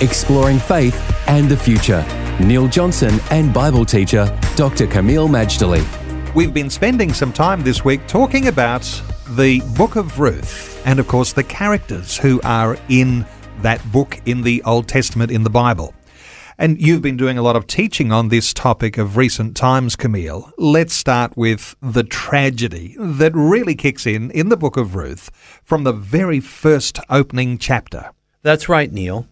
exploring faith and the future. Neil Johnson and Bible teacher Dr. Kameel Majdali. We've been spending some time this week talking about the book of Ruth and, of course, the characters who are in that book in the Old Testament in the Bible. And you've been doing a lot of teaching on this topic of recent times, Kameel. Let's start with the tragedy that really kicks in in the book of Ruth from the very first opening chapter. That's right, Neil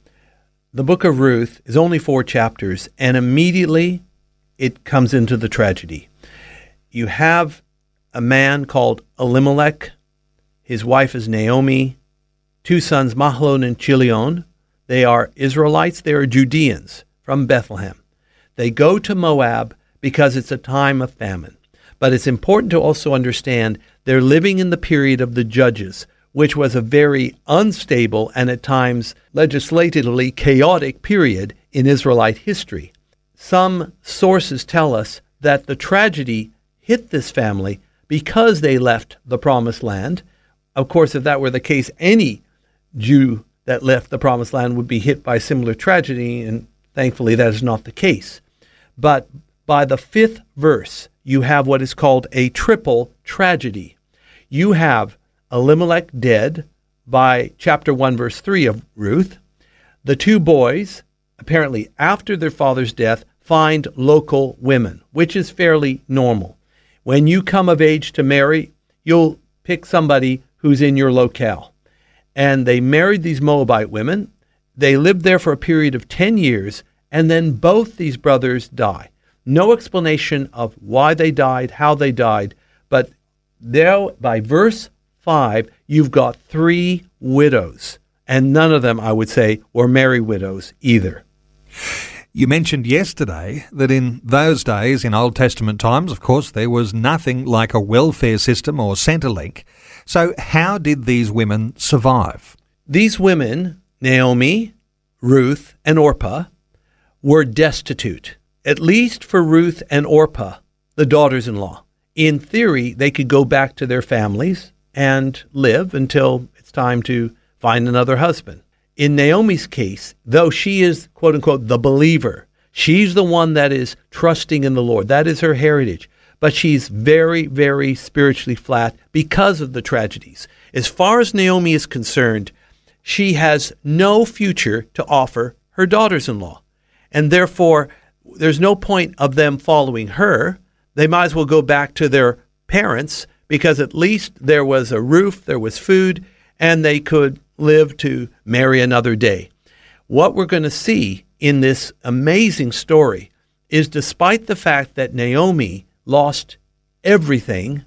the book of Ruth is only four chapters, and immediately it comes into the tragedy. You have a man called Elimelech, his wife is Naomi, two sons, Mahlon and Chilion. They are Israelites, they are Judeans from Bethlehem. They go to Moab because it's a time of famine. But it's important to also understand they're living in the period of the judges which was a very unstable and at times legislatively chaotic period in Israelite history. Some sources tell us that the tragedy hit this family because they left the promised land. Of course, if that were the case, any Jew that left the promised land would be hit by similar tragedy, and thankfully that is not the case. But by the fifth verse, you have what is called a triple tragedy. You have Elimelech dead by chapter 1, verse 3 of Ruth. The two boys, apparently after their father's death, find local women, which is fairly normal. When you come of age to marry, you'll pick somebody who's in your locale. And they married these Moabite women. They lived there for a period of 10 years, and then both these brothers die. No explanation of why they died, how they died, but there by verse 5, you've got three widows. And none of them, I would say, were Mary widows either. You mentioned yesterday that in those days, in Old Testament times, of course, there was nothing like a welfare system or Centrelink. So, how did these women survive? These women, Naomi, Ruth, and Orpah, were destitute, at least for Ruth and Orpah, the daughters in law. In theory, they could go back to their families and live until it's time to find another husband. In Naomi's case, though she is, quote unquote, the believer, she's the one that is trusting in the Lord. That is her heritage. But she's very, very spiritually flat because of the tragedies. As far as Naomi is concerned, she has no future to offer her daughters in law. And therefore, there's no point of them following her. They might as well go back to their parents because at least there was a roof, there was food, and they could live to marry another day. What we're going to see in this amazing story is despite the fact that Naomi lost everything,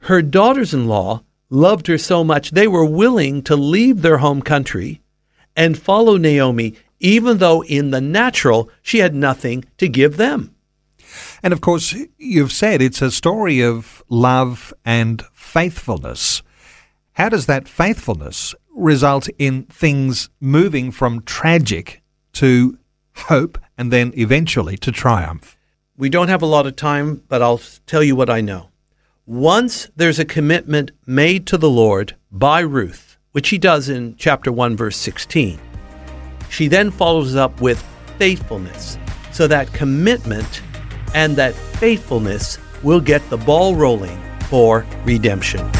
her daughters in law loved her so much they were willing to leave their home country and follow Naomi, even though in the natural she had nothing to give them. And of course, you've said it's a story of love and faithfulness. How does that faithfulness result in things moving from tragic to hope and then eventually to triumph? We don't have a lot of time, but I'll tell you what I know. Once there's a commitment made to the Lord by Ruth, which he does in chapter 1, verse 16, she then follows up with faithfulness. So that commitment and that faithfulness will get the ball rolling for redemption.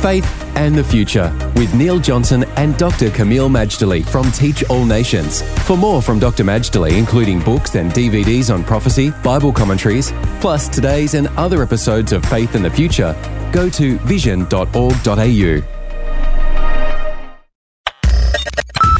Faith and the Future with Neil Johnson and Dr. Kameel Majdali from Teach All Nations. For more from Dr. Majdali, including books and DVDs on prophecy, Bible commentaries, plus today's and other episodes of Faith and the Future, go to vision.org.au.